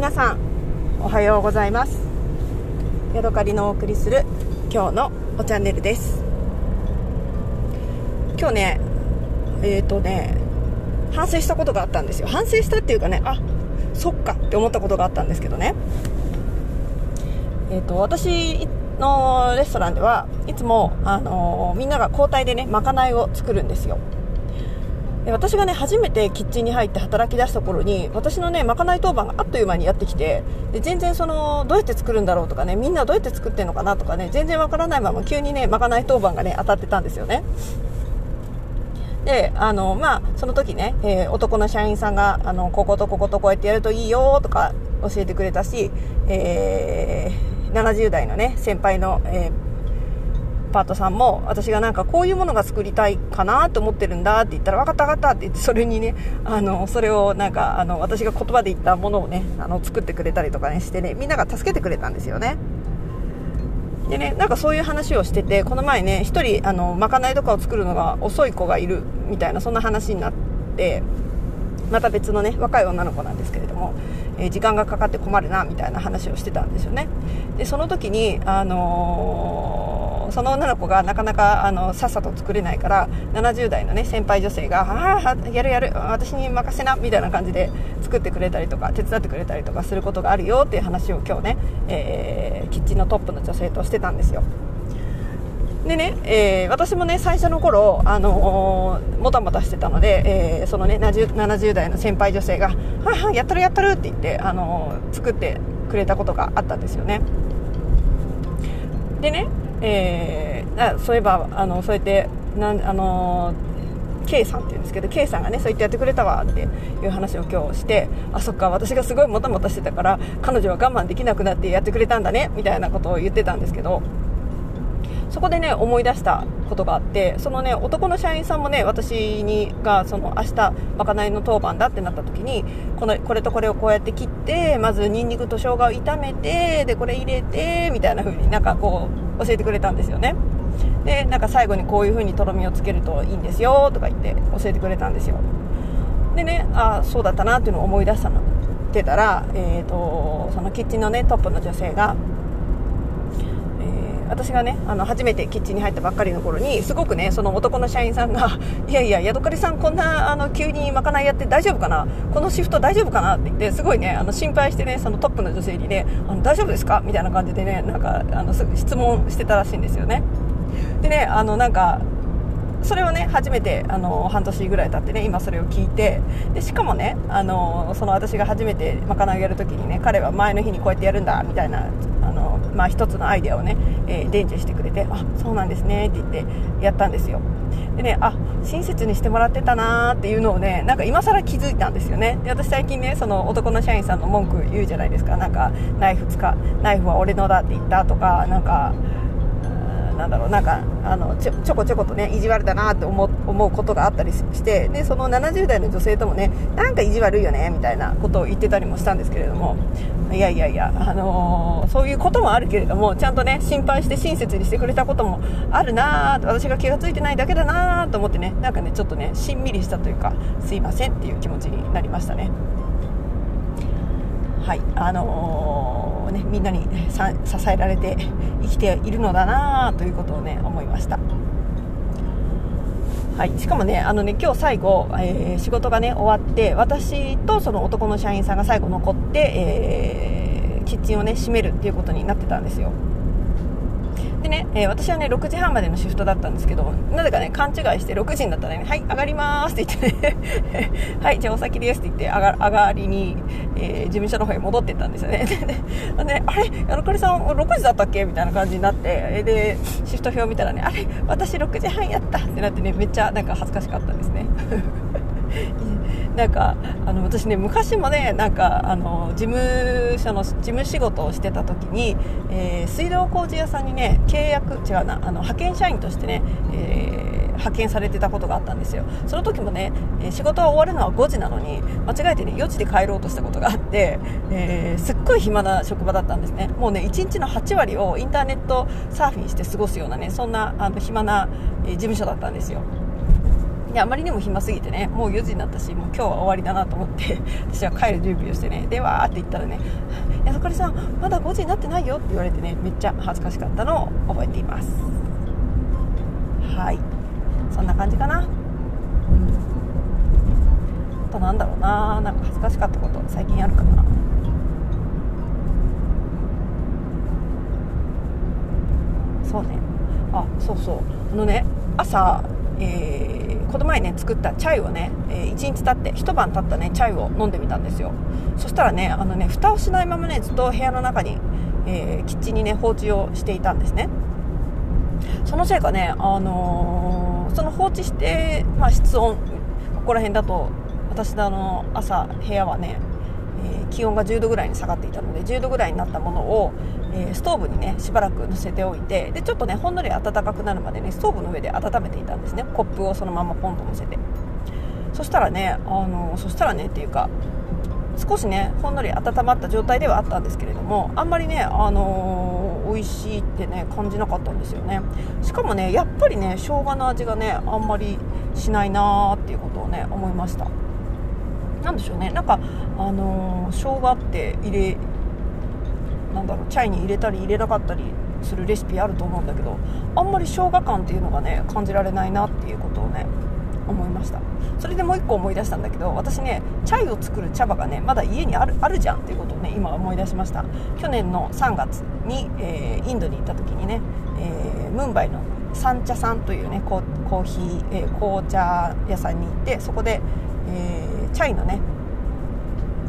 皆さんおはようございます。ヤドカリのお送りする今日のおチャンネルです。今日ねえっ、ー、とね反省したことがあったんですよ。反省したっていうかねあそっかって思ったことがあったんですけどね。えっ、ー、と私のレストランではいつも、あのー、みんなが交代でねまかないを作るんですよ。私がね初めてキッチンに入って働き出した頃に私のねまかない当番があっという間にやってきてで全然そのどうやって作るんだろうとかねみんなどうやって作ってるのかなとかね全然わからないまま急にねまかない当番がね当たってたんですよね。であのまあその時ね、えー、男の社員さんがあのこことこことこうやってやるといいよとか教えてくれたし、えー、70代のね先輩の、えーパートさんも私がなんかこういうものが作りたいかなと思ってるんだって言ったら分かった分かったって言ってそれにねあのそれをなんかあの私が言葉で言ったものをねあの作ってくれたりとかねしてねみんなが助けてくれたんですよね。でねなんかそういう話をしててこの前ね1人あのまかないとかを作るのが遅い子がいるみたいなそんな話になってまた別のね若い女の子なんですけれども、えー、時間がかかって困るなみたいな話をしてたんですよね。でその時にあのーその女の子がなかなかあのさっさと作れないから70代の、ね、先輩女性が「ああやるやる私に任せな」みたいな感じで作ってくれたりとか手伝ってくれたりとかすることがあるよっていう話を今日ね、えー、キッチンのトップの女性としてたんですよ。でね、えー、私もね最初の頃、あのー、もたもたしてたので、えー、そのね 70, 70, 代の先輩女性が「ははやったるやったる」って言って、あのー、作ってくれたことがあったんですよねでねえー、あそういえばあのそうやってなんあの K さんっていうんですけど K さんがねそう言ってやってくれたわっていう話を今日してあそっか私がすごいもたもたしてたから彼女は我慢できなくなってやってくれたんだねみたいなことを言ってたんですけどそこでね思い出したことがあってそのね男の社員さんもね私にがその明日まかないの当番だってなった時にこのこれとこれをこうやって切ってまずニンニクと生姜を炒めてでこれ入れてみたいな風になんかこう教えてくれたんですよね。でなんか最後にこういう風にとろみをつけるといいんですよとか言って教えてくれたんですよ。でねあそうだったなっていうのを思い出したの。ってたら、えーとそのキッチンのねトップの女性が私がねあの初めてキッチンに入ったばっかりの頃にすごくねその男の社員さんが「いやいやヤドカリさんこんなあの急にまかないやって大丈夫かな？このシフト大丈夫かな?」って言ってすごいねあの心配してねそのトップの女性にね「あの大丈夫ですか?」みたいな感じでねなんかあの質問してたらしいんですよねでねあのなんかそれをね初めてあの半年ぐらい経ってね今それを聞いてでしかもねあのその私が初めてまかないをやるときにね彼は前の日にこうやってやるんだみたいなあの、まあ、一つのアイデアをね、えー、伝授してくれてあそうなんですねって言ってやったんですよ。でねあ親切にしてもらってたなーっていうのをねなんか今更気づいたんですよね。で私最近ねその男の社員さんの文句言うじゃないですか。なんかナイフ使ナイフは俺のだって言ったとかなんかなんだろうなんかあのちょちょこちょことね意地悪だなって思う思うことがあったりしてでその70代の女性ともねなんか意地悪いよねみたいなことを言ってたりもしたんですけれどもいやいやいや、あのー、そういうこともあるけれどもちゃんとね心配して親切にしてくれたこともあるなー私が気が付いてないだけだなーと思ってねなんかねちょっとねしんみりしたというかすいませんっていう気持ちになりましたね。はいあのーね、みんなに支えられて生きているのだなということをね思いました。はい、しかもね、あのね今日最後、えー、仕事がね終わって私とその男の社員さんが最後残って、えー、キッチンをね閉めるっていうことになってたんですよ。ね、えー、私はね、6時半までのシフトだったんですけど、なぜかね、勘違いして6時になったらね、はい、上がりますって言ってね はい、じゃあお先ですって言って上が、上がりに、えー、事務所の方へ戻ってったんですよね。で、ね、あれ、ヤノカリさん6時だったっけみたいな感じになって、で、シフト表見たらね、あれ、私6時半やったってなってね、めっちゃなんか恥ずかしかったですね。なんかあの私ね昔もねなんかあの事務所の事務仕事をしてた時に、えー、水道工事屋さんにね契約違うなあの派遣社員としてね、えー派遣されてたことがあったんですよ。その時もね仕事が終わるのは5時なのに間違えてね4時で帰ろうとしたことがあって、えー、すっごい暇な職場だったんですね。もうね1日の8割をインターネットサーフィンして過ごすようなねそんなあの暇な事務所だったんですよ。であまりにも暇すぎてねもう4時になったしもう今日は終わりだなと思って 私は帰る準備をしてねでわーって言ったらね「ヤドカリさんまだ5時になってないよ」って言われてねめっちゃ恥ずかしかったのを覚えています。はい。そんな感じかな。うん。あとなんだろうな。なんか恥ずかしかったこと最近あるかな。そうね。あそうそう。あのね朝、えー、この前ね作ったチャイをね、えー、1日経って一晩経ったねチャイを飲んでみたんですよ。そしたらねあのね蓋をしないままねずっと部屋の中に、えー、キッチンにね放置をしていたんですね。そのせいかね、あのー、その放置して、まあ、室温ここら辺だと私のあの朝部屋はね、え、気温が10度ぐらいに下がっていたので10度ぐらいになったものを、え、ストーブにねしばらく乗せておいてでちょっとねほんのり暖かくなるまでねストーブの上で温めていたんですね。コップをそのままポンと乗せて。そしたらね、あのそしたらねっていうか少しねほんのり温まった状態ではあったんですけれどもあんまりね、あのー、美味しいってね感じなかったんですよね。しかもねやっぱりね生姜の味がねあんまりしないなーっていうことをね思いました。なんでしょうね。なんかあのー、生姜って入れなんだろうチャイに入れたり入れなかったりするレシピあると思うんだけどあんまり生姜感っていうのがね感じられないなっていうことをね思いました。それでもう1個思い出したんだけど私ねチャイを作る茶葉がねまだ家にあるあるじゃんっていうことをね今思い出しました。去年の3月に、えー、インドに行った時にね、えー、ムンバイの三茶さんというねコーヒー、えー、紅茶屋さんに行ってそこで、えー、チャイのね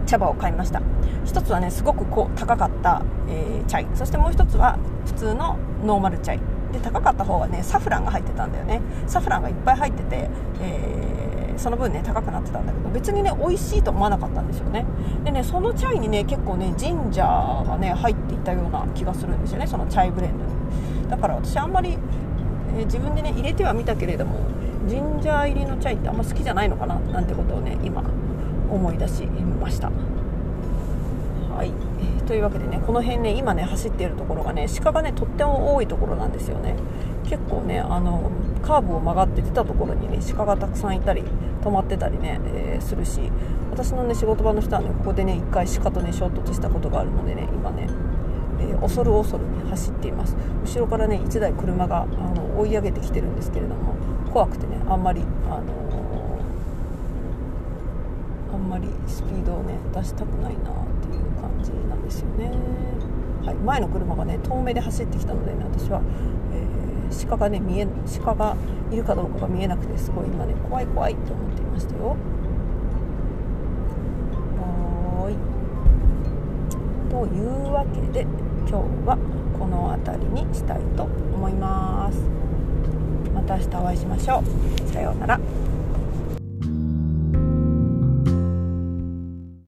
茶葉を買いました。1つはねすごくこう高かった、えー、チャイ。そしてもう1つは普通のノーマルチャイ。で高かった方はねサフランが入ってたんだよね。サフランがいっぱい入ってて、えー、その分ね高くなってたんだけど別にね美味しいと思わなかったんですよね。でねそのチャイにね結構ねジンジャーがね入っていたような気がするんですよねそのチャイブレンドに。だから私あんまり、えー、自分でね入れてはみたけれどもジンジャー入りのチャイってあんま好きじゃないのかななんてことをね今思い出しました。はい、というわけでねこの辺ね今ね走っているところがね鹿がねとっても多いところなんですよね。結構ねあのカーブを曲がって出たところにね鹿がたくさんいたり止まってたりね、えー、するし私のね仕事場の人はねここでね1回鹿とね衝突したことがあるのでね今ねえ、恐る恐る、ね、走っています。後ろからね1台車があの追い上げてきてるんですけれども怖くてねあんまり、あのー、あんまりスピードをね出したくないなっていう感じなんですよね、はい、前の車がね遠目で走ってきたのでね私は、えー、鹿がね見え鹿がいるかどうかが見えなくてすごい今ね怖い怖いと思っていましたよ。はい。というわけで今日はこの辺りにしたいと思います。また明日お会いしましょう。さようなら。